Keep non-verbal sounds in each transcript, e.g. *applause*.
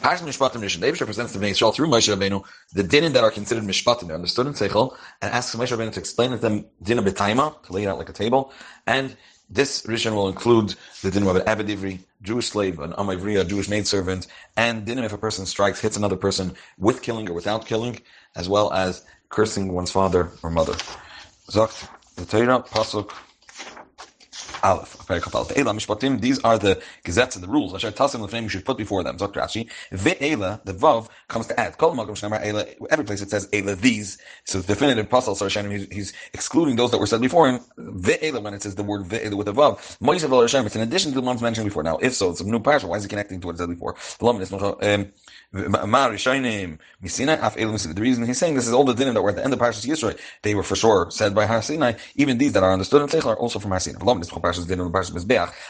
Parshat Mishpatim Rishon. Abishah presents the Bnei Yisrael through Moshe Rabbeinu the dinim that are considered Mishpatim. They're understood in Seichel and asks Moshe Rabbeinu to explain to them dinah b'taima, to lay it out like a table. And this Rishon will include the dinim of an Abedivri, Jewish slave, an Amavriya, Jewish maidservant, and dinim if a person strikes, hits another person with killing or without killing, as well as cursing one's father or mother. Zokt, the Torah, Pasuk, Aleph, Mishpatim, these are the gazettes and the rules. Asher Tasim Lefnim, you should put before them. Dr. Rashi. Ve'ela, the Vav, comes to add. Kol Magam Shnamar Eila, every place it says Eila, these. So the definitive Pasal Sarashanim, he's, he's excluding those that were said before him. Ve'ela, when it says the word Ve'ela with a Vav. Moisav El Hashem, it's in addition to the ones mentioned before. Now, if so, it's a new parsha. Why is it connecting to what it said before? The um, the reason he's saying this is all the dinim that were at the end of Parshas Yisro. They were for sure said by Har Sinai. Even these that are understood in Seichel are also from Har Sinai.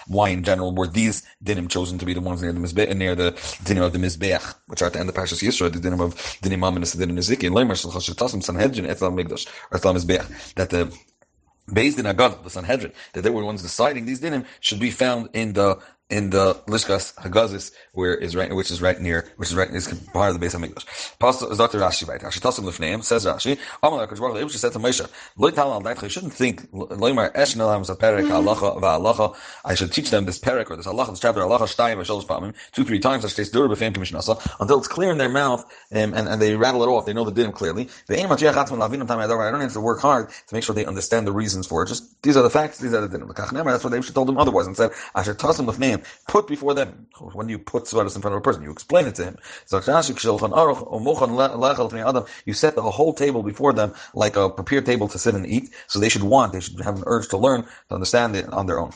Why in general were these dinim chosen to be the ones near the Mizbeach, near the dinim of the Mizbeach, which are at the end of Parshas Yisro, the dinim of dinim Aminus, the dinim Niziki, and Leimer Shal Chashatasim Sanhedrin Etzal Migdash, or Etzal Mizbeach, that the based in Agad, the Sanhedrin, that they were the ones deciding these dinim, should be found in the in the Lishkas Hagazis, where is right, which is right near, which is right is part of the base of Mikdash. Pastor Dr. Rashi right. Rashi Tasim Lifneim says Rashi. Amalek Kodesh Baruch said to Moshe, "Loy Tal Al You shouldn't think Loymar Esh Nelam a Perek Halacha VaHalacha. I should teach them this Perek or this Halacha, this chapter Halacha Shtayim V'Shalosh Pamim two three times. I states Dura B'Fem Commissionasa until it's clear in their mouth um, and, and they rattle it off. They know the din clearly. The aim of I don't have to work hard to make sure they understand the reasons for it. Just these are the facts. These are the din. That's what they should told them otherwise and said Asher Tasim Put before them. When you put Svaras in front of a person, you explain it to him. You set the whole table before them like a prepared table to sit and eat, so they should want, they should have an urge to learn, to understand it on their own.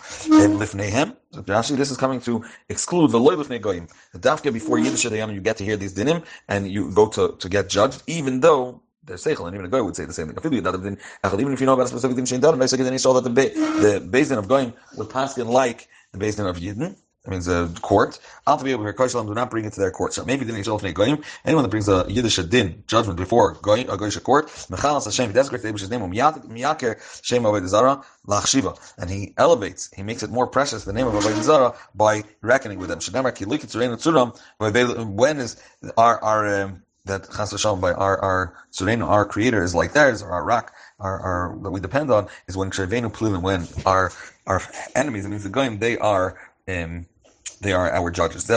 Actually, this is coming to exclude the loy lifnei goyim. The dafka before Yiddish you get to hear these dinim, and you go to, to get judged, even though they're seichel, and even a guy would say the same thing. Even if you know about a specific thing, then he saw that the, the Bezdin of Goyim would pass in like the Bezdin of Yidden, that means a court. To be able to Koshalam do not bring it to their court. So maybe the Nishal Fnei Goyim, anyone that brings a Yiddish din judgment before a Goyish court, Mechalas Hashem, he desecrates Abish's name, Miyaker Shem Aved Zara, Lachshiva. And he elevates, he makes it more precious, the name of Aved Zara, by reckoning with them. Shadamar Ki Likit Tzurein Tzuram, when is our, our, um, that Chas Hashem by our, our Tzurein, our creator is like theirs, or our rock, our, our, that we depend on, is when Kshevenu Plulim, when our, our enemies, it means the Goyim, they are, um, they are our judges.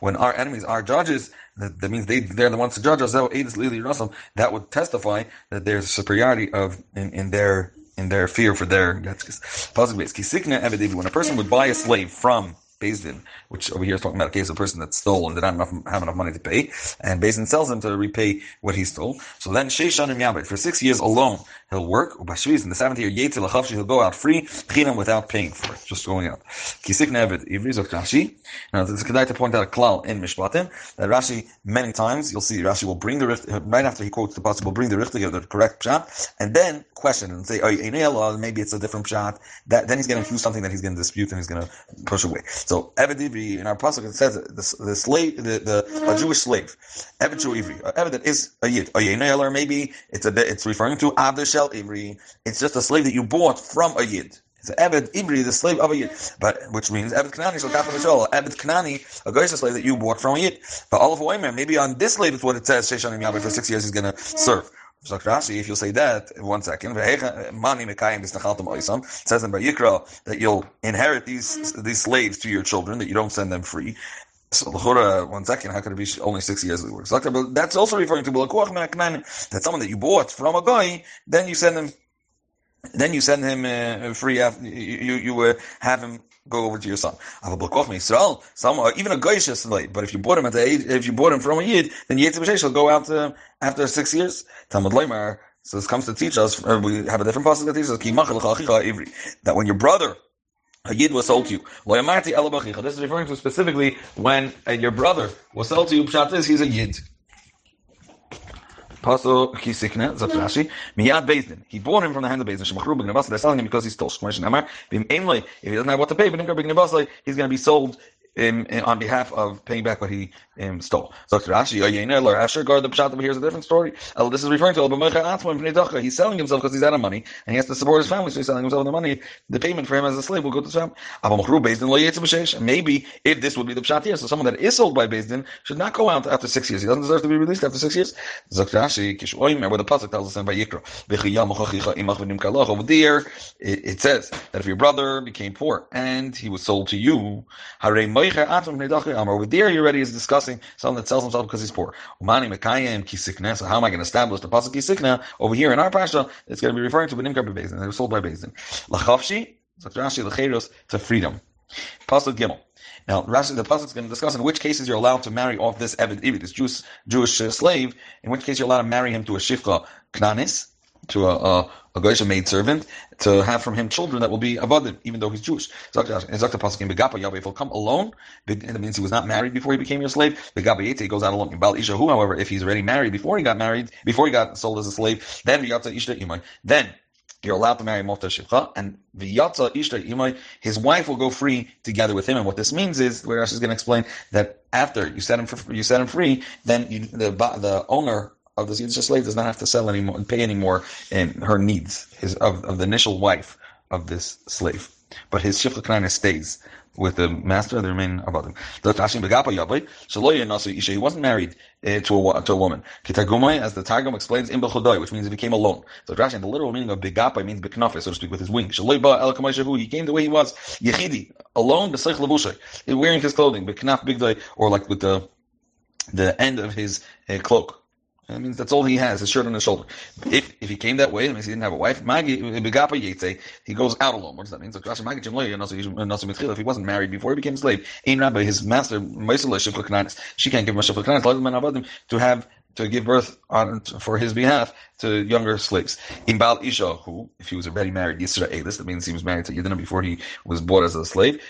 When our enemies are judges, that, means they they're the ones to judge us. That would testify that there's a superiority of in, in their in their fear for their that's positive. when a person would buy a slave from Din, which over here is talking about a case of a person that stole and did not enough, have enough money to pay, and Din sells him to repay what he stole. So then Sheishanim Yabit, for six years alone, he'll work, Ubashviz, in the seventh year, Yetzil Lachavshi, he'll go out free, Chinam without paying for it, just going out. Kisik Nevid, Ivri Zok Rashi. Now, this is to point out a klal in Mishpatim, that Rashi, many times, you'll see Rashi will bring the, right after he quotes the passage, will bring the Richter, the correct pshat, and then question and say, oh, maybe it's a different pshat. That, then he's going to use something that he's going to dispute and he's going to push away. So Eved Ivri in our pasuk it says the, the slave, the, the a mm-hmm. Jewish slave, Eved Shu Ivri, Eved that is a yid, a yinel, or maybe it's a it's referring to Avdeshel Ivri. It's just a slave that you bought from a yid. It's Eved Ivri, the slave of a yid, but which means Eved Kanani shall kafir mishol. Eved Kanani, a goyish slave that you bought from a yid. But all of Oimer, maybe on this slave is what it says. Sheishanim Yahweh for six years he's going to serve. Rashi, if you say that, one second, Mekayim Oisam, says in Yikra that you'll inherit these these slaves to your children, that you don't send them free. So L'chora, one second, how could it be only six years of work? But that's also referring to that someone that you bought from a guy, then you send him then you send him uh, free after you you, you uh, have him go over to your son. Some even a goyish slave, but if you bought him at the age, if you bought him from a yid, then B'Sheish will go out after six years. Talmud Leimar. So this comes to teach us. Uh, we have a different passage that teaches us that when your brother a yid was sold to you. This is referring to specifically when uh, your brother was sold to you. Pshat is he's a yid. Paso kisikne zat Rashi miyad Bezdin. He bought him from the hand of Bezdin. Shemachru. They're selling him because he stole. Shmeish Namar bim If he doesn't have what to pay, but he's going to be sold in, on behalf of paying back what he um, stole. So guard the pshat over here is a different story. Uh, this is referring to He's selling himself because he's out of money and he has to support his family, so he's selling himself the money. The payment for him as a slave will go to his family. Maybe if this would be the pshat here, so someone that is sold by Bezdin should not go out after six years. He doesn't deserve to be released after six years. The pasuk tells us. Over it says that if your brother became poor and he was sold to you, over there he already is discussing someone that sells himself because he's poor. So how am I going to establish the pasuk kisikna over here in our pasha? It's going to be referring to benimkar bezin. They were sold by bezin. Lachavshi, Rashi, lecheros to freedom. Pasuk gimel. Now, Rashi, the pasuk is going to discuss in which cases you're allowed to marry off this Eved this Jewish, Jewish uh, slave, in which case you're allowed to marry him to a Shifcha Knanis, to a, a, a Goisha maid servant, to have from him children that will be abundant, even though he's Jewish. Zakta Pasuk in Begapa Yahweh, if he'll come alone, that means he was not married before he became your slave. Begapa Yete, he goes out alone. Bal Ishahu, however, if he's already married before he got married, before he got sold as a slave, then Yata Ishta Imai, then you're allowed to marry Mota Shivcha, and V'yatza Ishta Imai, his wife will go free together with him. And what this means is, where Rashi is going to explain that after you set him for, you set him free, then you, the the owner of the Yiddish slave does not have to sell anymore and pay anymore in her needs his of, of the initial wife of this slave. But his Shivcha stays with the master, they remain about him. He wasn't married uh, to, a, to a woman. As the Targum explains, which means he became alone. So Rashi, the literal meaning of begapa means beknafe, so to speak, with his wings. He came the way he was, yechidi, alone, wearing his clothing, beknaf bigdai, or like with the the end of his uh, cloak. That means that's all he has, his shirt on his shoulder. If if he came that way, that means he didn't have a wife. He goes out alone. What does that mean? So If he wasn't married before he became a slave, his master, she can't give him to have to give birth on for his behalf to younger slaves. In Baal Isha, who, if he was already married, Yisra Elis, that means he was married to Yidina before he was bought as a slave.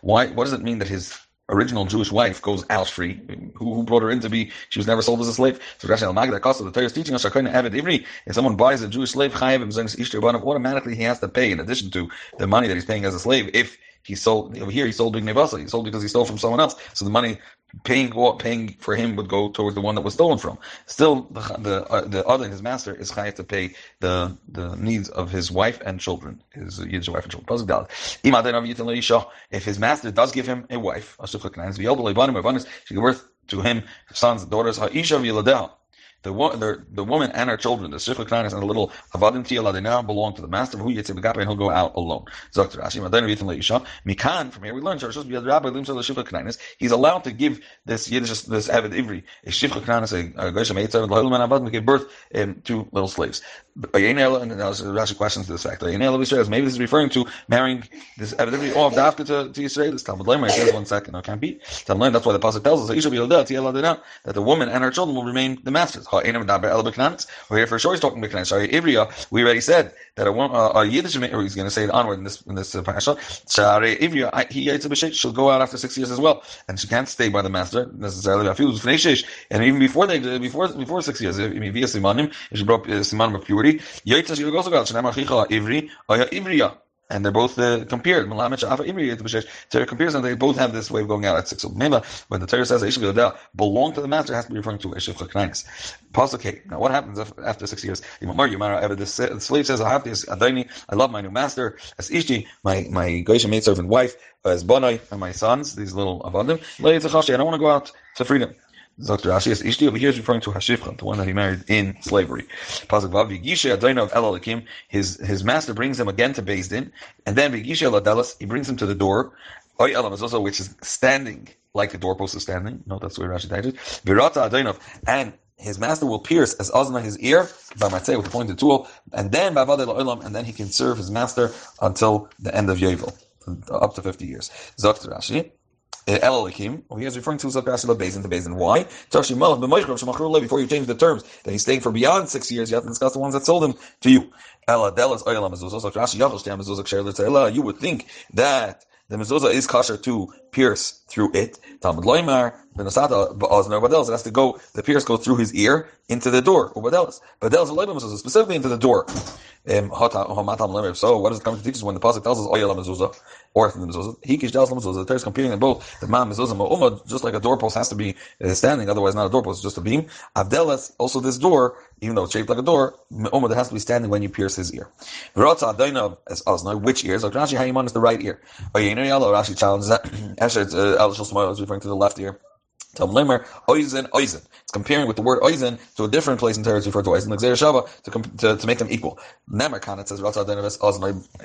Why? What does it mean that his original Jewish wife goes out free. Who, who, brought her in to be? She was never sold as a slave. So Rashi al Magda Kosta, the Torah is teaching us. If someone buys a Jewish slave, automatically he has to pay in addition to the money that he's paying as a slave. If he sold over here, he sold Big Nevasa. He sold because he stole from someone else. So the money paying what paying for him would go towards the one that was stolen from. Still, the the, uh, the other his master is chayav to pay the the needs of his wife and children, his Yiddish wife and children. If his master does give him a wife, she give birth to him sons, daughters. The, the, the woman and her children, the Shifcha Knanis and the little Avadim Tiyala, they now belong to the master who Yitzim Begape, and he'll go out alone. Dr. Rashi, Madan Ritin Leisha, Mikan, from here we learn, he's allowed to give this Yiddish, this Avid Ivri, a Shifcha Knanis, a Geshem Eitzah, and Lahilam and Avadim, give birth um, to little slaves. And Rashi questions this fact. Maybe this is referring to marrying this Ivri off after to, to Yisrael. This Talmud Leimer says one second, no, can't be. Talmud that's why the Pasuk tells us that the woman and her children will remain the masters. Or here for sure he's talking. Sorry, Ivria, we already said that a, a, a Yiddish, he's going to say it onward in this in this uh, parasha. He she'll go out after six years as well, and she can't stay by the master necessarily. And even before they before before six years, if she brought uh, simanim of purity, Yaitza she also got Shnei Marchicha Ivri, Ivria and they're both uh, compared. Torah compares them. They both have this way of going out at six. So remember, when the Torah says Eishav belong to the master, has to be referring to Eishav Chaknainis. Pasuk Now, what happens if, after six years? The slave says, "I love my new master as Ishti, my my Goisha maid servant wife, as Bonai, and my sons. These little avadim. I don't want to go out to freedom." Dr. Rashi is Ishti over here is referring to Hashifcha, the one that he married in slavery. Pasuk Vav Yigisha Adayna of El his his master brings him again to Din, and then Yigisha Ladelas, he brings him to the door. Oy Elam is also which is standing like the doorpost is standing. No, that's where Rashi it. Virata Adainov, and his master will pierce as Ozma his ear by Matzeh with a pointed tool, and then Bavadel and then he can serve his master until the end of Yovel, up to 50 years. Dr. Rashi. Uh, El Elikim, he is referring to Zakashila Bazin to Bazin. Why? Before you change the terms, that he's staying for beyond six years, you have to discuss the ones that sold him to you. You would think that the mezuzah is kosher to pierce through it. Talmud Loimar, the Nasata Ozner, but else it has to go, the pierce goes through his ear into the door, or what else? But specifically into the door. Um, so what does it come to teach us when the pasuk tells us oyel mezuzah or the mezuzah? He kish das mezuzah. The is comparing them both. The man mezuzah ma'uma, just like a doorpost has to be uh, standing, otherwise not a doorpost, just a beam. Avdelas, also this door, even though it's shaped like a door, ma'uma, that has to be standing when you pierce his ear. V'rotza adayna as ozna, which ear? So Rashi Hayiman is the right ear. Oyenu yalo, Rashi challenges that. *clears throat* Esher, uh, El Shul is referring to the left ear. Talmud oizen, oizen. It's comparing with the word oizen to a different place in Torah to refer to oizen, like Shava, to, to, to make them equal. Nemer kan, it says,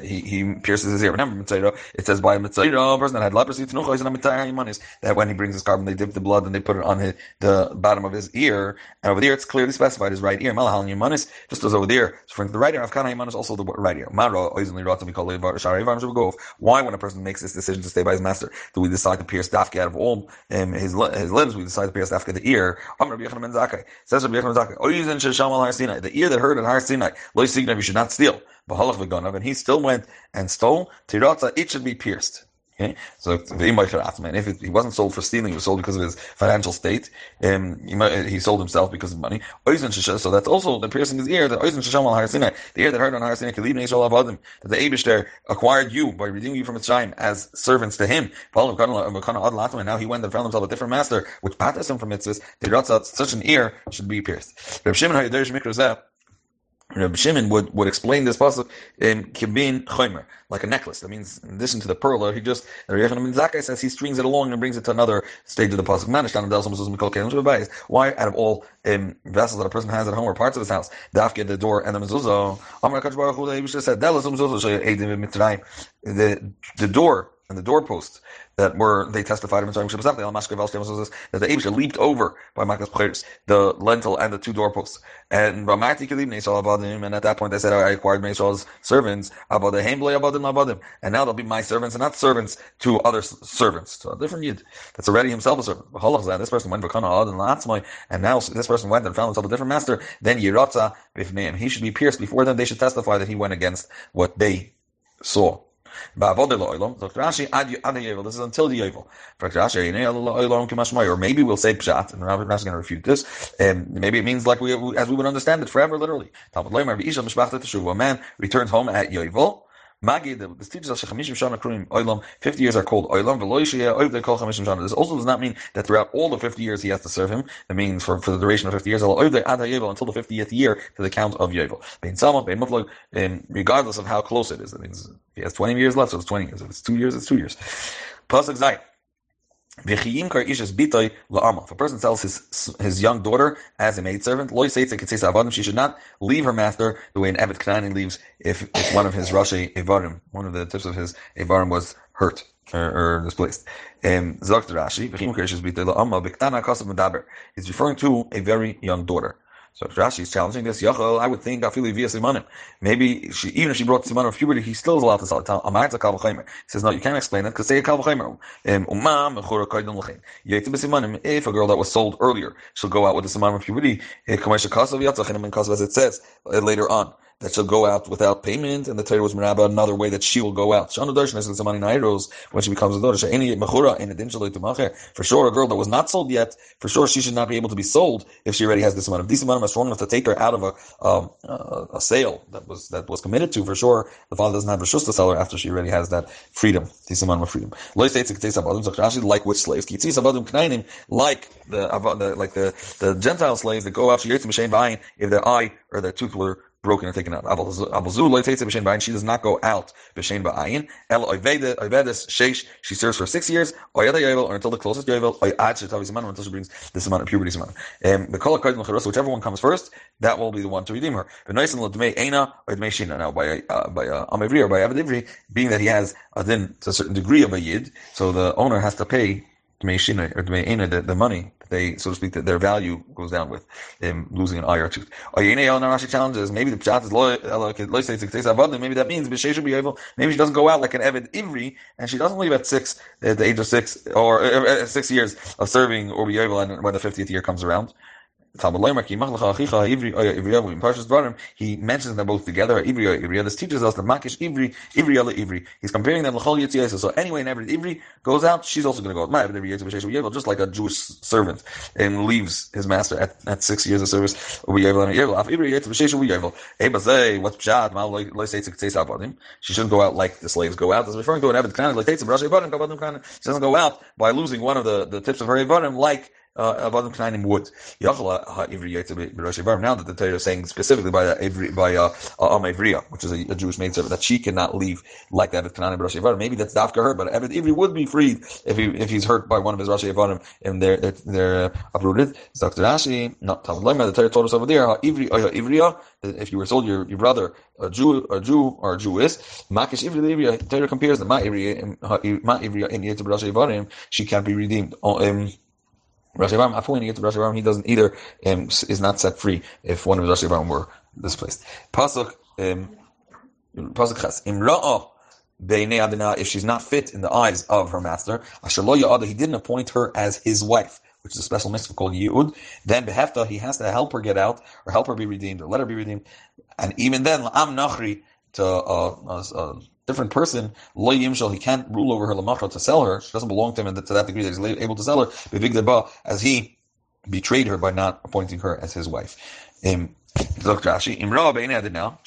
he, he pierces his ear. Remember, it says by Mitzayra, a person that had leprosy, to a matahimanis. that when he brings his carbon, they dip the blood and they put it on his, the bottom of his ear. And over there, it's clearly specified his right ear. Malahal Yimanis, just as over there, so for the right ear, Afkana Yimanis, also the right ear. Mara, oizen, Why, when a person makes this decision to stay by his master, do we decide to pierce dafke out of all um, his, his limbs, we decide to pierce after the ear. Says Rabbi Yochanan ben Zakkai, the ear that heard at Har Sinai, lo you should not steal. And he still went and stole. Tirata, it should be pierced. Okay, so if it, he wasn't sold for stealing, he was sold because of his financial state. Um, he, he sold himself because of money. So that's also the piercing his ear. That the ear that heard on Har Sinai, that the Abish acquired you by redeeming you from Mitzrayim as servants to him. And now he went and found himself a different master, which batters him from mitzvahs. Such an ear should be pierced. Rabbi Shimon would, would explain this pasuk in kibin chomer, like a necklace. That means, in addition to the pearl, he just Yochanan Zakkai says he strings it along and brings it to another stage of the pasuk. Why, out of all um, vessels that a person has at home or parts of his house, dafke the door and the mezuzah, Amar Baruch Hu said, the the door and the doorpost that were they testified in Mitzrayim that the Abisha leaped over by Makas Pcheres, the lentil and the two doorposts. And and at that point they said, I acquired Meishal's servants, and now they'll be my servants and not servants to other servants. So a different yid. That's already himself a servant. This person went and now this person went and found himself a different master, then Yiratza, if name he should be pierced before them, they should testify that he went against what they saw. This is until the Yovel. Or maybe we'll say Pshat, and Rabbi is going to refute this. And maybe it means like we, as we would understand it forever, literally. A man returns home at Yovel. Magi, this teaches us Chamishim Shana Kruim Oilam, 50 years are called Oilam, Veloishia, Oiv they call Chamishim Shana. This also does not mean that throughout all the 50 years he has to serve him. It means for, for the duration of 50 years, until the 50th year to the count of Yovel. Bein Salma, Bein Muflag, um, regardless of how close it is. It means if he has 20 years left, so it's 20 years. If it's two years, it's two years. Pasuk Zayt. If a person sells his his young daughter as a maid maidservant, she should not leave her master the way an Eved Kanani leaves if, if one of his Rashi Evarim, one of the tips of his Evarim was hurt or, or displaced. Um, he's referring to a very young daughter. So Rashi is challenging this. Yachol, I would think Afili via Simanim. Maybe she, even if she brought Simanim of puberty, he still is allowed to sell it. He says no, you can't explain it because say Kalvachimer. If a girl that was sold earlier, she'll go out with the Simanim of puberty. As it says uh, later on that she'll go out without payment, and the Torah was meraba another way that she will go out. When she becomes a daughter. For sure, a girl that was not sold yet, for sure she should not be able to be sold if she already has this amount of this amount of strong enough to take her out of a um, uh, a sale that was that was committed to. For sure, the father doesn't have a shus to sell her after she already has that freedom. This amount of freedom. Like which slaves? Like the like the the Gentile slaves that go out to Yertim Shein if their eye or their tooth were broken or taken out. She does not go out b'shein ba'ayin. El oivedes sheish. She serves for six years. Or until the closest yovel. Until she brings this amount of puberty amount. Um, the kol whichever one comes first, that will be the one to redeem her. Now by uh, by uh, amivri or by avidivri, being that he has a a certain degree of a yid, so the owner has to pay Dmei or Dmei the, the money they, so to speak, that their value goes down with them losing an or tooth. Rashi challenges maybe the pshat is lo Maybe that means maybe she doesn't go out like an Eved Ivri, and she doesn't leave at six, at the age of six or uh, uh six years of serving or be able, and when the fiftieth year comes around. He mentions them both together. This teaches us that Makish Ivri, Ivri Ola Ivri. He's comparing them. So anyway, whenever Ivri goes out, she's also going to go out. Just like a Jewish servant and leaves his master at, at six years of service. She shouldn't go out like the slaves go out. It's referring to an Kanan. She doesn't go out by losing one of the, the tips of her Avadim like Avadim Knainim would. Now that the Torah is saying specifically by uh, by uh, Am Ivriya, which is a, a Jewish maidservant, that she cannot leave like that of Knainim Rashi Avadim. Maybe that's Dafka her, but Eved Ivri would be freed if he if he's hurt by one of his Rashi Avadim and they're they're, they're uh, uprooted. Dr. Rashi, not Talmud. The Torah told us over there, Ivri Ivriya, if you were told your, your brother a Jew a Jew or a Jew is Makish Ivri Ivriya. Torah compares the Ma Ivriya Ma Ivriya in Yetzer Avadim. She can't be redeemed. Um, Rashi Abraham, Afu when he gets to Rashi Abraham, he doesn't either, um, is not set free if one of his Rashi Abraham were displaced. Pasuk, um, Pasuk Imra'ah, Beinei Adonai, if she's not fit in the eyes of her master, he didn't appoint her as his wife, which is a special mitzvah called Yud, then Behefta, he has to help her get out, or help her be redeemed, or let her be redeemed. And even then, Am Nachri, to a, uh, uh, different person, lo yimshal, he can't rule over her lamachra to sell her. She doesn't belong to him to that degree that he's able to sell her. As he betrayed her by not appointing her as his wife. Um, Look, Rashi. Imra be'ena.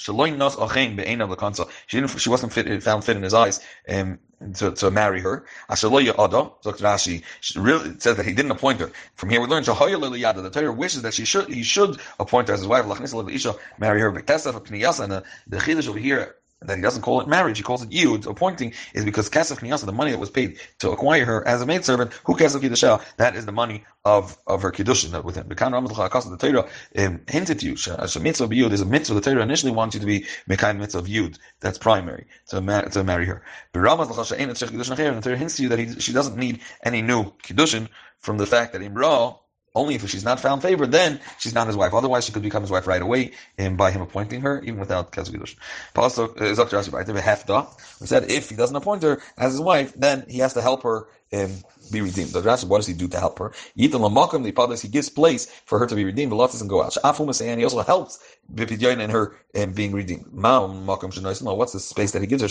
She didn't. She wasn't fit, found fit in his eyes um, to, to marry her. Ashaloya ada. Look, Rashi. Really says that he didn't appoint her. From here we learn shahoya liliyada. The Torah wishes that she should. He should appoint her as his wife. Lachnis isha marry her. Be'tesef pniyasa. And the, chiddush over here that he doesn't call it marriage, he calls it yud, appointing, is because kesef kniasa, the money that was paid to acquire her as a maidservant, who kesef kiddusha, that is the money of, of her kiddushin with him. The kan the Torah um, hinted you, a mitzvah of yud is a mitzvah, the Torah initially wants you to be mekayin mitzvah of yud, that's primary, to, to marry her. But the Torah hints to you that he, she doesn't need any new kiddushin from the fact that in Imra, only if she's not found favored, then she's not his wife. Otherwise, she could become his wife right away, and by him appointing her, even without kesugidush. Also, is up to Rashi. We said if he doesn't appoint her as his wife, then he has to help her and be redeemed. The Rashi, what does he do to help her? He gives place for her to be redeemed. Lot doesn't go out. And he also helps in her and being redeemed. What's the space that he gives her?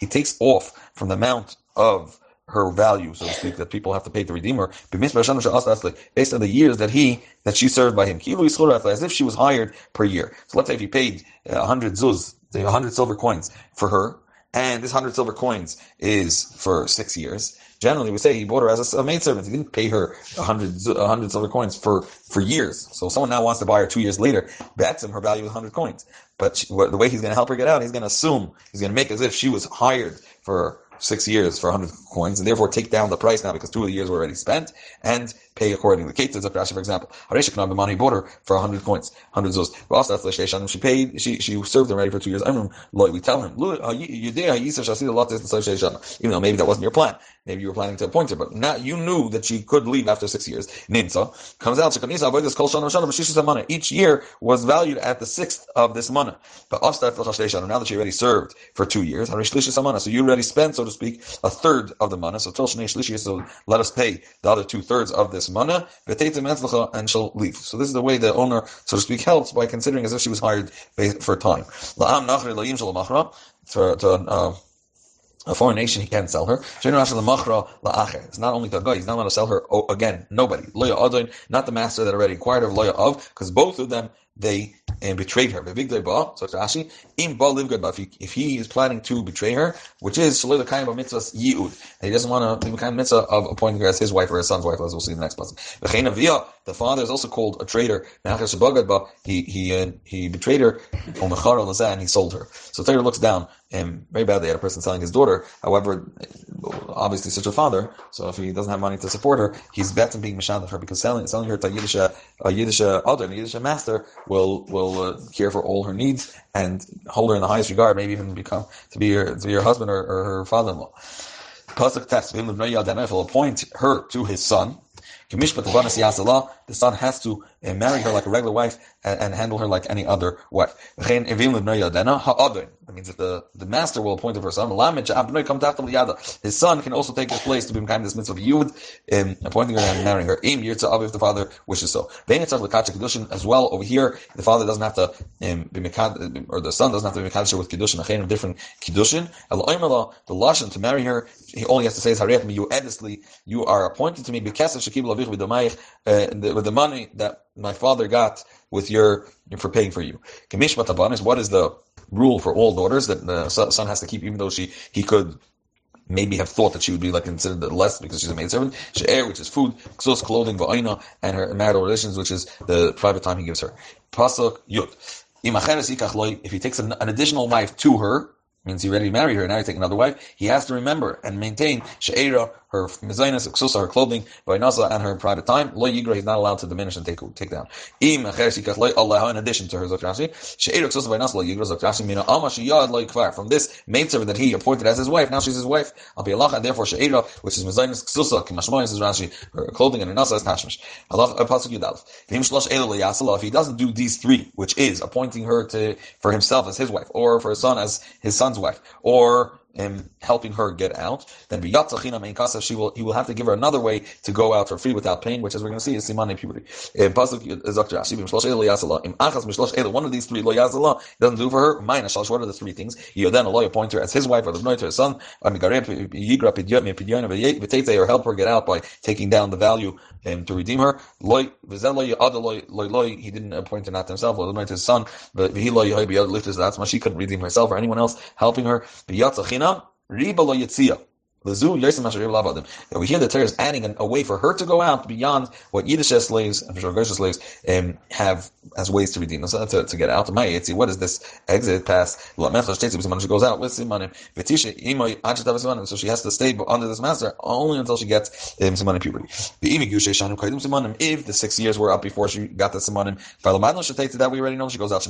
He takes off from the mount of her value, so to speak, that people have to pay the redeemer. based on the years that he that she served by him, as if she was hired per year. So let's say if he paid uh, a hundred zuz, hundred silver coins for her, and this hundred silver coins is for six years. Generally, we say he bought her as a, a maidservant. He didn't pay her hundred silver coins for for years. So someone now wants to buy her two years later, bets him her value is hundred coins. But she, the way he's going to help her get out, he's going to assume he's going to make as if she was hired for six years for 100 coins, and therefore take down the price now because two of the years were already spent, and pay accordingly. Kate Rashi, for example, Haresha Knab money bought her for 100 coins, 100 zuz. She paid, she, she served him ready for two years. I remember, we tell him, even though maybe that wasn't your plan. Maybe you were planning to appoint her, but now you knew that she could leave after six years. Nimsa comes out, each year was valued at the sixth of this money. But now that she already served for two years, so you already spent, so to speak, a third of the money. So let us pay the other two thirds of this money, and she'll leave. So this is the way the owner, so to speak, helps by considering as if she was hired for time. To, uh, a foreign nation, he can't sell her. It's not only the guy, he's not allowed to sell her again. Nobody. Not the master that already acquired her, loya of, because both of them they and betrayed her. So Rashi, im if he, if he is planning to betray her, which is the kind of mitzvah yiud, and he doesn't want to the kind of mitzvah of appointing her as his wife or his son's wife, as we'll see in the next lesson. The father is also called a traitor. He he uh, he betrayed her, and he sold her. So Torah looks down um, very badly at a person selling his daughter. However, obviously such a father, so if he doesn't have money to support her, he's better being mashad of her because selling selling her to a Yiddish, a Yiddish other, a Yiddish master will will uh, care for all her needs and hold her in the highest regard, maybe even become to be her to be her husband or, or her father-in-law. Pasuk test will appoint her to his son. The son has to uh, marry her like a regular wife and, and handle her like any other wife. That means that the, the master will appoint her son. His son can also take his place to be of this mitzvah of Yud, um, appointing her and marrying her. If the father wishes so. As well, over here, the father doesn't have to um, be or the son doesn't have to be mekadosh with kiddushin, a of different kiddushin. The lashon to marry her, he only has to say is you you are appointed to me because of lavich with the money that my father got with your for paying for you. Kamish matabanis, what is the rule for all daughters that the son has to keep, even though she he could maybe have thought that she would be like considered less because she's a maidservant. She'er, which is food, ksos, clothing, va'ina, and her marital relations, which is the private time he gives her. Pasuk yud. If he takes an, an additional wife to her, means he already married her, now he take another wife, he has to remember and maintain she'era, her mezainas, ksusa, her clothing, by nasa, and her private time. Lo yigra, is not allowed to diminish and take take down. Im Allah, in addition to her zakrashi, she'era ksusa nasa lo yigra zakrashi mina ama shiyad lo yikvar. From this maidservant that he appointed as his wife, now she's his wife. Be Allah, and therefore she'era, which is mezainas ksusa, kimashmoyim says Rashi, her clothing and her nasa is tashmish. Allah uh, pasuk yudalef. If he doesn't do these three, which is appointing her to for himself as his wife, or for his son as his son's wife, or him helping her get out, then she will he will have to give her another way to go out for free without pain, which as we're going to see is siman puberty. One of these three lo doesn't do for her. Minus What are the three things? Then a appoint her as his wife or the to his son, or help her get out by taking down the value um, to redeem her. He didn't appoint her not to himself, or the to his son, but he lift his she couldn't redeem herself or anyone else helping her. Riba lo we hear the Torah is adding an, a way for her to go out beyond what Yiddish slaves and Gershon slaves um, have as ways to redeem themselves, to, to get out. What is this exit pass? She goes out with Simanim. So she has to stay under this master only until she gets um, Simanim puberty. If the six years were up before she got the Simanim, that we already know she goes out.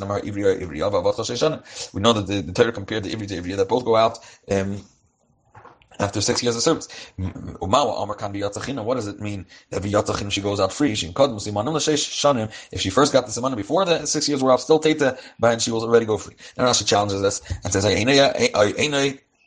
We know that the, the Torah compared the Ivri to Ivri that both go out um, after six years of service. What does it mean that she goes out free? If she first got the simana before the six years were up, still take but she will already go free. And Rashi challenges this and says,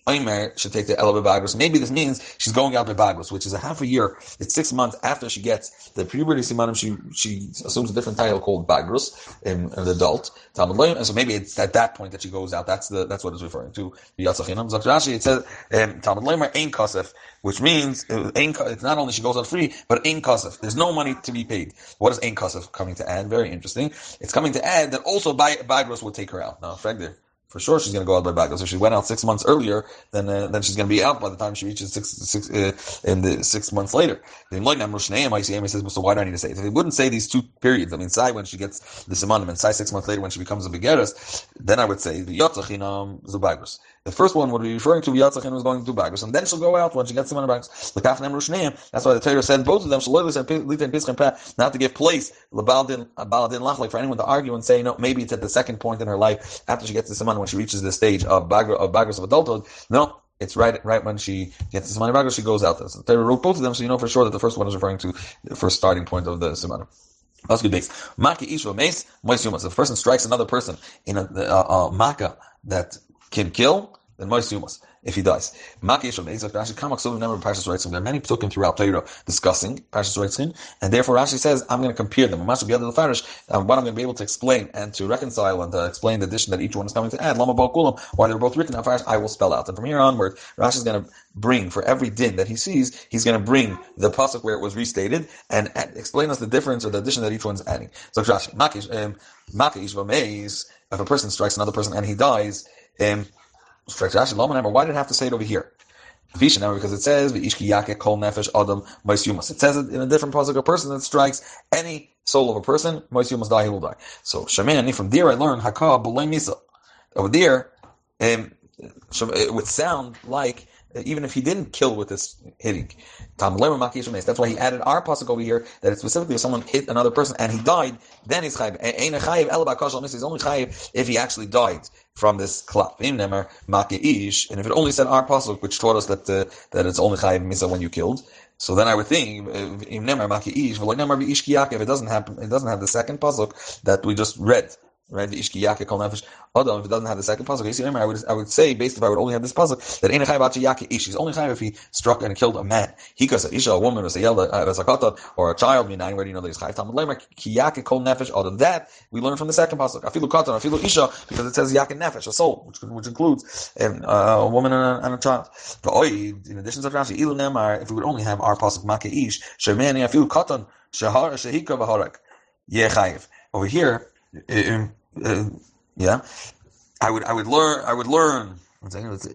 Omer should take the Bagros. Maybe this means she's going out Bagros, which is a half a year. It's six months after she gets the puberty simanim. She she assumes a different title called Bagros, in an adult. And so maybe it's at that point that she goes out. That's the that's what it's referring to. Yatsachinam Zakrashi. It says um, Talmud Leimer Ein Kasef, which means uh, it's not only she goes out free, but Ein Kasef. There's no money to be paid. What is Ein Kasef coming to add? Very interesting. It's coming to add that also Bagros would take her out. Now, Fregdir for sure she's going to go out by Bagel. So if she went out six months earlier, then uh, then she's going to be out by the time she reaches six, six uh, in the six months later. The ICM says, so why do I need to say it? He wouldn't say these two periods, I mean, Sai when she gets the Simanim and Sai six months later when she becomes a Begeris, then I would say the Yotzachinam Zubagros. The first one would be referring to Yatzachin was going to do and then she'll go out when she gets Siman Bagros. The Kafnem Rushneim. That's why the Torah said both of them Shaloilis and Litin Peh not to give place Labaldin Baladin Lach, like for anyone to argue and say no, maybe it's at the second point in her life after she gets the Siman when she reaches the stage of Bagros of of adulthood. No, it's right right when she gets the Simon Bagros, she goes out. So the Torah wrote both of them, so you know for sure that the first one is referring to the first starting point of the Siman. That's good base. Maki Ishva Mace, Mois Yumas. If a person strikes another person in a, a, a Maka that can kill, then Mois Yumas if he dies. There are many psukim throughout Torah discussing Parshas Reitzim, and therefore Rashi says I'm going to compare them. Um, what I'm going to be able to explain and to reconcile and to explain the addition that each one is coming to add. Lama why they're both written I will spell out. And from here onward, Rashi is going to bring for every din that he sees, he's going to bring the pasuk where it was restated and explain us the difference or the addition that each one's adding. So Rashi, Makish, um, if a person strikes another person and he dies, um, why did it have to say it over here? Because it says kol nefesh adam It says it in a different pasuk. A person that strikes any soul of a person, must die. He will die. So shemin from there I learned hakah b'loy misa. Over there, um, it would sound like even if he didn't kill with this hitting. That's why he added our pasuk over here that it's specifically if someone hit another person and he died, then he's chayiv. He's only chayiv if he actually died from this klap. And if it only said our pasuk, which taught us that uh, that it's only chayiv misa when you killed, so then I would think if it doesn't happen, it doesn't have the second pasuk that we just read right? The ishki yake kol nefesh adam. If it doesn't have the second pasuk, I would I would say based if I would only have this pasuk that ain't chay yake ish. He's only chay if he struck and killed a man. He goes isha a woman or a yelda uh, a or a child. Meaning where do you know there's chay tam lemer ki yake kol nefesh adam. That we learn from the second pasuk. Afilu katan, afilu isha because it says yake nefesh a soul which which includes uh, a woman and a, and a child. But in addition to Rashi, ilu nemar if we would only have our pasuk make ish shemani afilu katan shahar shehika v'harek yechayiv. Over here yeah, I would I would learn I would learn.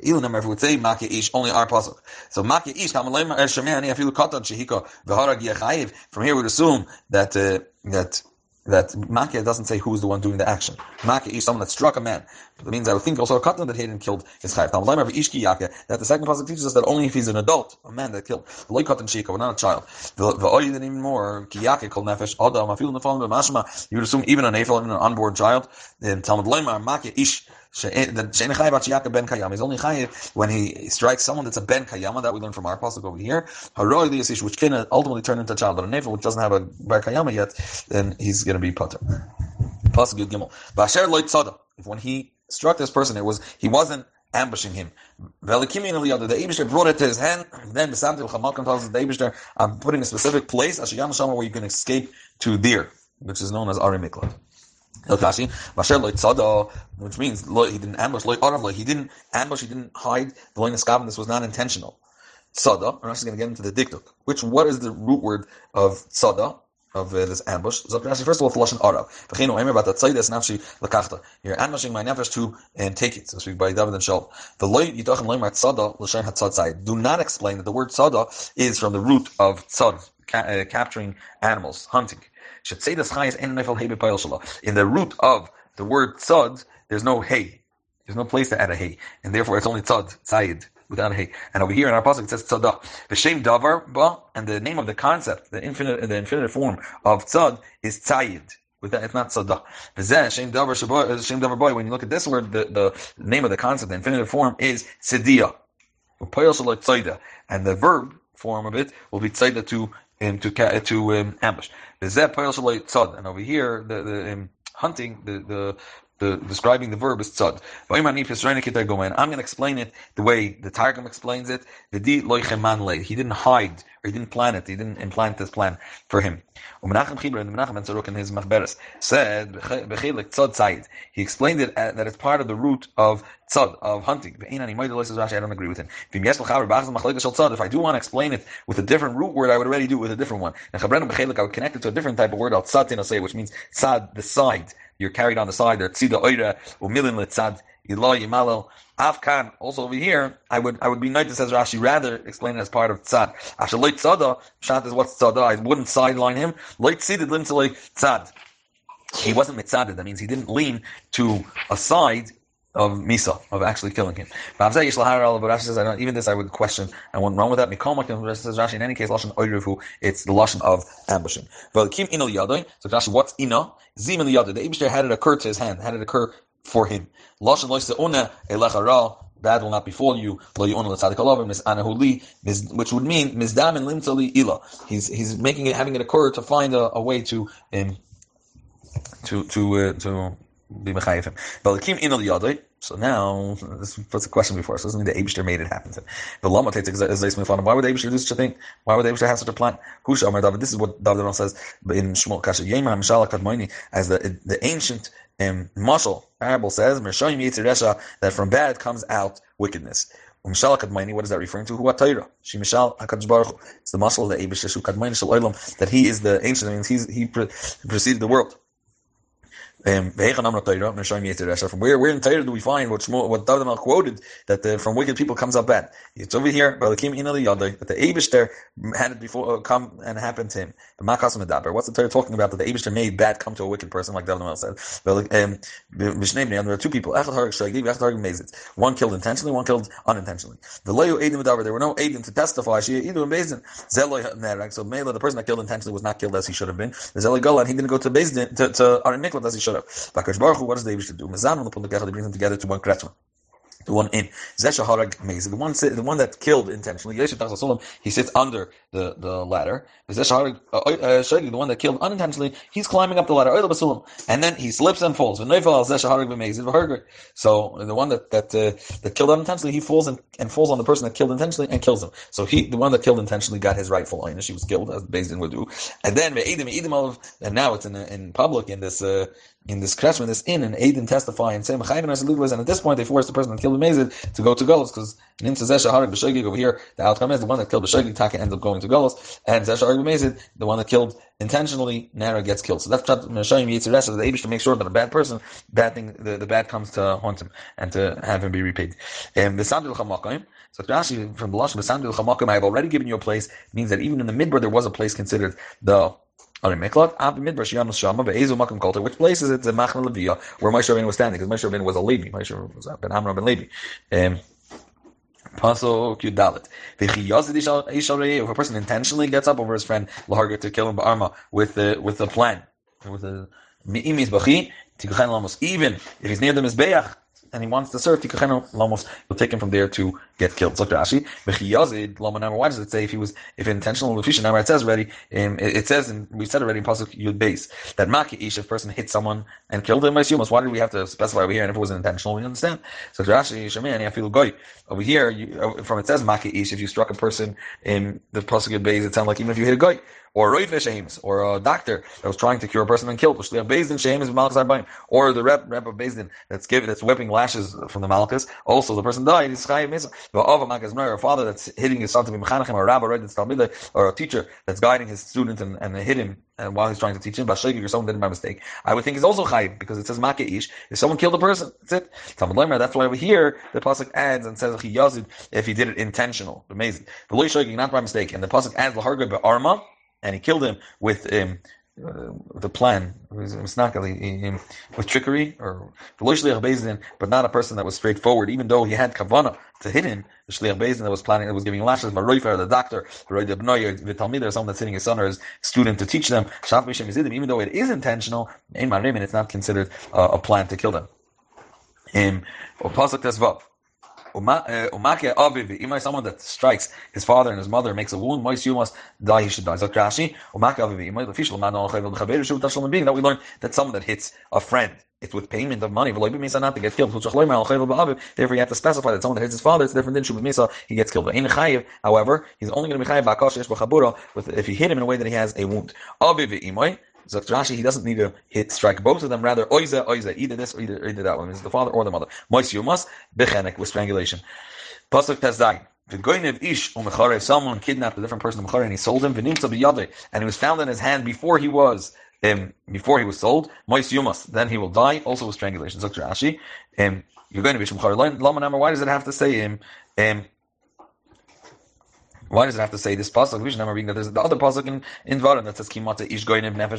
Even if would say Maki Ish only our pasuk. So Maki Ish Kamalem Shemani Afilu Katan Shehika V'Harag Yechayiv. From here, we'd assume that uh, that that Makia doesn't say who's the one doing the action. Makia is someone that struck a man. That means I would think also a katan that hit and killed his chayiv. That the second pasuk teaches us that only if he's an adult, a man that killed. The loy katan shika, not a child. The oy then even more kiyake called nefesh adam afil nefal b'mashma. You would assume even an nefal, even an unborn child. In Talmud loymar makia ish Ben Kayam. only chayiv when he strikes someone that's a Ben Kayama, that we learn from our pasuk over here. Haroy Liyasish, which can ultimately turn into a child, but a Nevel, which doesn't have a Ben Kayama yet, then he's going to be Potter. Pasuk Yud Gimel. If when he struck this person, it was, he wasn't ambushing him. The Abishter brought it to his hand. Then the Chamalkan tells the Abishter, I'm putting a specific place, Ashiyam Shama, where you can escape to deer, which is known as Ari Which means he didn't ambush. He didn't ambush. He didn't hide. The loin This was not intentional. Sada. I'm actually going to get into the diktuk. Which what is the root word of sada? Of uh, this ambush. First of all, lashon arav. You're ambushing my nefesh to and take it. So speak by David and Shaul. The loy yidachem loymar tzada l'shem hatzad Do not explain that the word tzada is from the root of tzad, ca- uh, capturing animals, hunting. In the root of the word tzad, there's no hay. There's no place to add a hay. And therefore it's only tzad, tzayid, without a hay. And over here in our pasuk it says tzada. The shem davar ba, and the name of the concept, the infinite, the infinite form of tzad is tzayid. With that, it's not tzada. Uh, shem davar boy. When you look at this word, the, the name of the concept, the infinitive form is tzedia. And the verb form of it will be tzayda to um, to to um, ambush. The zeh and over here, the, the um, hunting, the, the the, describing the verb is tzad. I'm going to explain it the way the Targum explains it. He didn't hide, or he didn't plan it. He didn't implant this plan for him. And his said, He explained it uh, that it's part of the root of tzad, of hunting. I don't agree with him. If I do want to explain it with a different root word, I would already do it with a different one. I would connect it to a different type of word, which means tzad, the side you're carried on the side there. Tzida oira umilin letzad ilah yimalel avkan. Also over here, I would I would be nice says Rashi rather explain it as part of tzad. Asher loit tzada. Shat is what's tzada. I wouldn't sideline him. Loit tzidid limtzalei tzad. He wasn't mitzaded. That means he didn't lean to a side of Misa, of actually killing him. But I don't, even this I would question, I wouldn't wrong with that. Says in any case, it's the Lashon of ambushing. Kim so Rashi, what's Ina? Zim the Yadoy. The Abishter had it occur to his hand, had it occur for him. Lashon Loisa Una bad will not befall you. Which would mean. He's he's making it having it occur to find a, a way to um, to to uh, to be mechayifim. Balakim inol yadai. So now, this puts a question before us. Doesn't mean the Abishter made it happen. The Lama takes Why would the Abishter do such a thing? Why would the Abishter have such a plan? Husha Amar David. This is what David says in Shmuel Kasha. Yema Mishala Kadmoini, as the the ancient um, Mashal parable says, Mershayim Yitzir that from bad comes out wickedness. Umshal Kadmaini, what is that referring to? Who Atayra? She Mishal Hakadosh Baruch It's the muscle of the Abishter Shu Kadmaini Shal Olam that he is the ancient. That means he's, he preceded the world. Um, from where, where in Torah do we find what Shmuel, what David quoted that the, from wicked people comes up bad? It's over here, but the Abishter had it before uh, come and happened to him. What's the Torah talking about that the Abishter made bad come to a wicked person, like David said? Um, there are two people. One killed intentionally, one killed unintentionally. There were no Adim to testify. So Mela, the person that killed intentionally was not killed as he should have been. And he didn't go to Bezdin to, to as he should shut up. Bakash Baruch Hu, what does Abish do? Mezan the Pulakach, they bring them together to one kretzman the one in Zeshaharag Mez, the one the one that killed intentionally. He sits under the, the ladder. Zeshaharag uh, uh, the one that killed unintentionally, he's climbing up the ladder. And then he slips and falls. So the one that that uh, that killed unintentionally, he falls and, and falls on the person that killed intentionally and kills him. So he the one that killed intentionally got his rightful line. She was killed as Bezdin would do. And then and now it's in in public in this uh, in this crashman, this inn, and Aiden testify and say, and at this point they force the person that killed Mazid to go to Golos, because in Zesha Harig B'Shegig over here, the outcome is the one that killed B'Shegig Taka ends up going to Golos, and Zesha Harig B'Mazid, the one that killed intentionally, Nara gets killed. So that's you the rest of the Abish to make sure that a bad person, bad thing, the, the bad comes to haunt him and to have him be repaid. Um, the Sandil Chamakim, so Rashi from the Lashon the Sandil I have already given you a place, means that even in the Midbar there was a place considered the which place is it? The Machna Leviyah, where Moshe Rabbeinu was standing, because Moshe Rabbeinu was a Levi. Moshe was Ben Amram ben Levi. Um, Pasuk Yudalit. If a person intentionally gets up over his friend Laharga to kill him Arma with the with a plan, with a even if he's near the Mizbeach, and he wants to serve Tikachenu Lamos, he'll take him from there to get killed. So Rashi, why does it say if he was if intentional Lufisha Namar? It says already, um, it, it, says and we said already in Pasuk Yud Base that Maki Ish, if a person hit someone and killed him, I see must why did we have to specify over here? And if it was intentional, we understand. So Rashi, Shemani, feel goy. Over here, you, uh, from it says Maki Ish, if you struck a person in the Pasuk Yud Base, it sounds like even if you hit a goy or Roife Shehemis, or a doctor that was trying to cure a person and killed, Shliach Bezdin Shehemis Malchus or the rep, rep of Bezdin that's giving, that's whipping lashes from the Malchus, also the person died, he's Chayiv Misa. Or a father that's hitting his son to be Mechanachim, or a rabbi, right, or a teacher that's guiding his student and, and hit him and while he's trying to teach him, Bashayik or someone did it by mistake, I would think he's also chayiv because it says Makeish. If someone killed a person, that's it. That's why over here the pasuk adds and says yazid if he did it intentional. Amazing. The But not by mistake. And the pasuk adds laharga arma and he killed him with um, uh, the plan, with trickery, or but not a person that was straightforward, even though he had kavana to hit him, the shliach bezin that was planning, that was giving lashes, but Roifer, the doctor, the or someone that's hitting his son or his student to teach them, even though it is intentional, in and it's not considered uh, a plan to kill them. Um, Eh, umake aviv, even someone that strikes his father and his mother makes a wound, mois you must die, he should die. Zok Rashi, umake aviv, that we learn that someone that hits a friend, it's with payment of money. means not to get killed. Therefore, you have to specify that someone that hits his father, it's different than Shubim Misa, he gets killed. In Chayiv, however, he's only going to be Chayiv with if you hit him in a way that he has a wound. Aviv Zok Rashi, he doesn't need to hit strike both of them. Rather, oiza oiza, either this or either, either that one. Is the father or the mother. Mois yumas bechenek with strangulation. Pasuk tezdai. V'goynev ish umechare. Someone kidnapped a different person and he sold him. V'nimtza b'yadei, and he was found in his hand before he was um, before he was sold. Mois yumas. Then he will die. Also with strangulation. Rashi. Um, you're going to be shumchar. Why does it have to say him? Um, why does it have to say this pasuk? We should never read that there's the other pasuk in in Varan that says kimata ish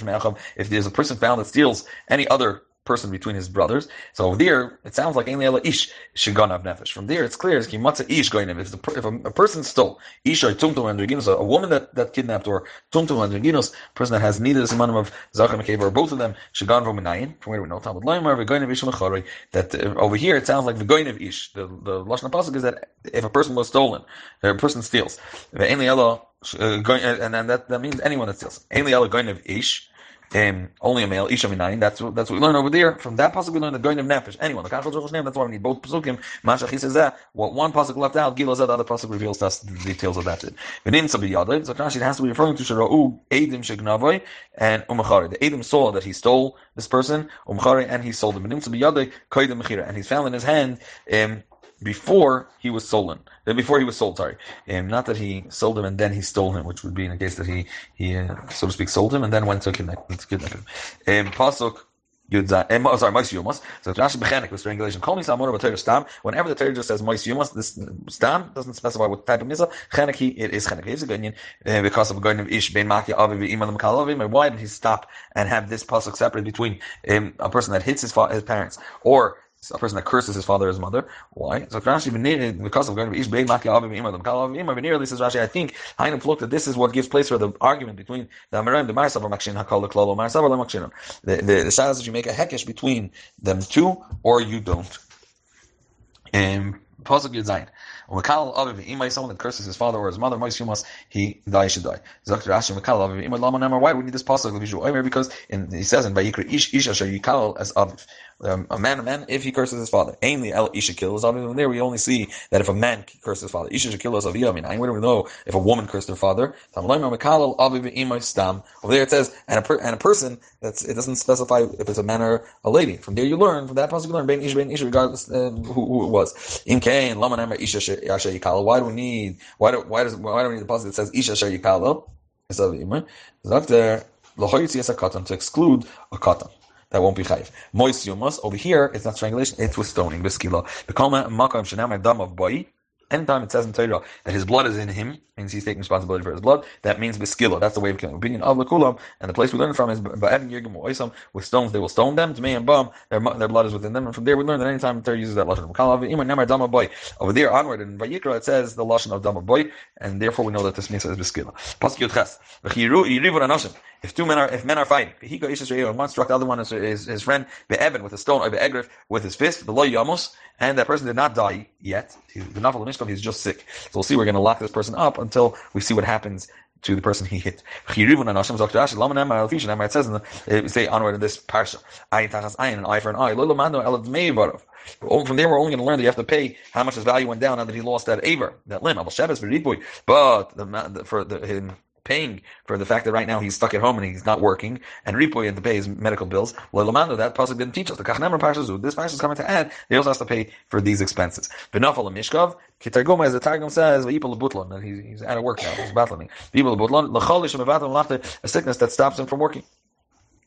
me'acham. If there's a person found that steals any other person between his brothers. So there, it sounds like Ein Ish Shiganav Nefesh. From there, it's clear it's Kimatza Ish Goinim. If, if a, a, person stole Ish or Tumtum and Reginos, a woman that, that kidnapped, or Tumtum and Reginos, a person that has neither the Simanim of Zachem Mekeva, or both of them, Shigan from Minayin, from where we know Talmud Loimar, Vegoinim Ish Mechari, that uh, over here it sounds like Vegoinim Ish. The, the Lashon Pasuk is that if a person was stolen, a person steals, Ein uh, and then that, that means anyone that steals. Ein Goinim Ish, um, only a male, Isha Minayin. That's what, that's what we learn over there. From that pasuk we learn the going of nefesh. Anyone, the Kachal name. That's why we need both pasukim. Mashach says that what one pasuk left out, Gila said the other pasuk reveals to us the details of that. V'nim sabiyadai. So Rashi has to be referring to Shara'u Edim Shegnavoy and Umachari. The Edim saw that he stole this person, Umachari, and he sold him. V'nim sabiyadai Koidim Mechira, and he's found in his hand. Um, before he was stolen, before he was sold. Sorry, um, not that he sold him and then he stole him, which would be in a case that he he uh, so to speak sold him and then went to kidnap, to kidnap him. Um, Pasuk. Um, oh, sorry, Mois Yumas. So Rashi Bechenik was regulation. Call me. Whenever the Torah just says Mois Yumas, this Stam doesn't specify what type of Misa. Chenek, it is Chenek. He's a good uh, because of a Gunyan of Ish Ben Maki Avi V'Imal Makalavim. Why did he stop and have this pasuk separate between um, a person that hits his, his parents or a person that curses his father or his mother. Why? So Rashi because of going to Ish Bein Maki Avim Imar Lam Kalav Imar Venir. Says Rashi, I think Hainu Pluk that this is what gives place for the argument between the Amarim, the Marsav, Makshin Hakol, the Klolo, Marsav, Makshin. The the the shadows that you make a hekesh between them two, or you don't. Um, Pasuk Yud Zayin. Makal Aviv Imay, someone that curses his father or his mother, Mois Yumas, he die should die. Zakir Rashi Makal Aviv Imay Lama Namar. Why we need this pasuk Because in, he says in Vayikra Ish Isha Shar Yikal as Aviv um, a man, a man, if he curses his father. Ainly El Isha kills. Obviously, there we only see that if a man curses his father, Isha kill us of I mean, where do we know if a woman cursed her father? Over there it says, and a, per, and a person, that's, it doesn't specify if it's a man or a lady. From there you learn, from that passage you learn, Ben Isha, Ben Isha, regardless uh, who, who, it was. In kain Lama Nama Isha. Why do we need, why do, why does, why do we need the passage that says Isha Shar Yikal? Instead of. Zakter, to exclude a katan that won't be chayiv. Mois yumas over here, it's not strangulation; it's with stoning. Biskila. Bekoma makam shenam dam of boy. Anytime it says in Torah that his blood is in him, means he's taking responsibility for his blood. That means beskila. That's the way of killing. Opinion of Lakulam, and the place we learn from is by some with stones they will stone them. To me and bum, their, their blood is within them. And from there we learn that anytime Torah uses that lashon of boy. Over there onward in Vayikra it says the lashon of dama boy, and therefore we know that this means is beskila. If two men are if men are fighting, he and one struck the other one his, his, his friend be'evan with a stone or be'egrif with his fist, the yamos, and that person did not die yet. The novel of he's just sick. So we'll see. We're going to lock this person up until we see what happens to the person he hit. It says in the, say onward in this parsha, an eye for an eye. From there, we're only going to learn that you have to pay how much his value went down now that he lost that aver, that limb. But the, for the, him paying for the fact that right now he's stuck at home and he's not working, and Ripoy had to pay his medical bills. Lelamando, that possibly didn't teach us. The Kachnamar Parshazu, this Parsha is coming to add, he also has to pay for these expenses. Benafal Mishkov, Kitargum, as the Targum says, Butlon, that he's, out of work now, he's battling. V'ipal Butlon, a sickness that stops him from working.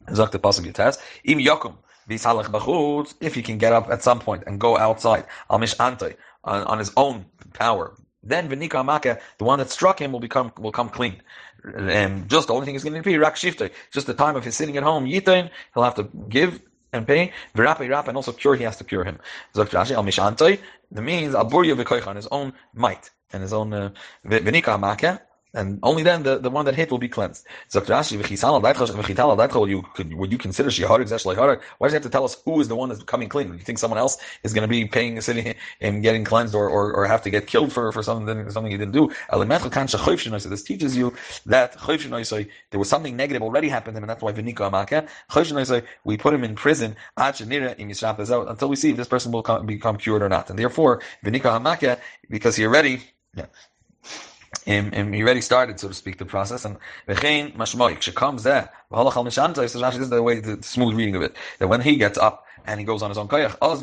Zakta Pasuk Yitaz, Im Yokum, if he can get up at some point and go outside, Al Mish Antoi, on, on his own power, then Vinika Amaka, the one that struck him, will become will come clean. And just the only thing is going to be rak. Just the time of his sitting at home, yitain, he'll have to give and pay. V'rape rap and also cure, he has to cure him. Zok Rashi al mishantoy. That means aburya v'koichan, his own might and his own uh, v'nika Amaka and only then the, the one that hit will be cleansed. Rashi, you would you consider shihar exesh Why does he have to tell us who is the one that's coming clean? Do You think someone else is going to be paying sitting and getting cleansed or, or, or have to get killed for, for something something he didn't do? This teaches you that there was something negative already happened to him, and that's why v'nika amaka. We put him in prison until we see if this person will come, become cured or not, and therefore v'nika amaka because he already yeah. Um, um, he already started, so to speak, the process. And v'chein mashmoik, she comes there. So this is the way, the smooth reading of it. That when he gets up and he goes on his own koyach, oz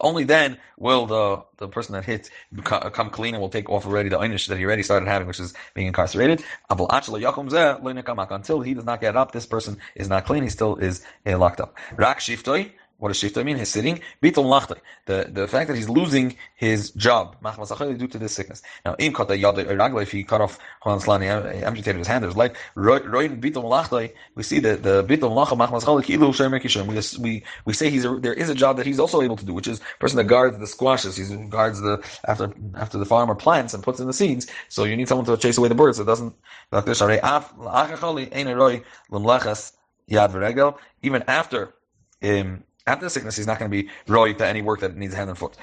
Only then will the, the person that hit come clean and will take off already the einish that he already started having, which is being incarcerated. Until he does not get up, this person is not clean. He still is uh, locked up. Rak shiftoi, what does shifta mean? His sitting. The the fact that he's losing his job due to this sickness. Now, im kata ragla, if he cut off Slani, amputated his hand, bitul lachte. We see that the bitul lachte machmas kilu shemer We we say he's a, there is a job that he's also able to do, which is person that guards the squashes. He guards the after after the farmer plants and puts in the seeds. So you need someone to chase away the birds. It doesn't. Even after. Um, after the sickness, he's not going to be roy to any work that needs hand and foot.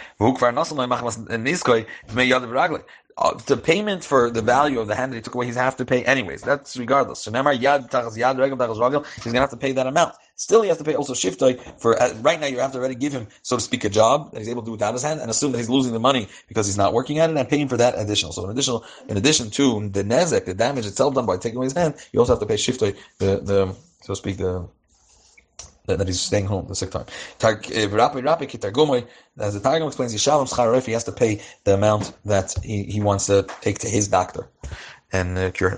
Uh, the payment for the value of the hand that he took away, he's have to pay anyways. That's regardless. So Nemar yad yad regel he's going to have to pay that amount. Still, he has to pay also shiftoi for uh, right now. You have to already give him, so to speak, a job that he's able to do without his hand, and assume that he's losing the money because he's not working at it, and paying for that additional. So, in additional, in addition to the nezek, the damage itself done by taking away his hand, you also have to pay shiftoi, the the so to speak, the that, that he's staying home the sick time. As the Targum explains, Yishalom he has to pay the amount that he, he wants to take to his doctor and uh, cure him.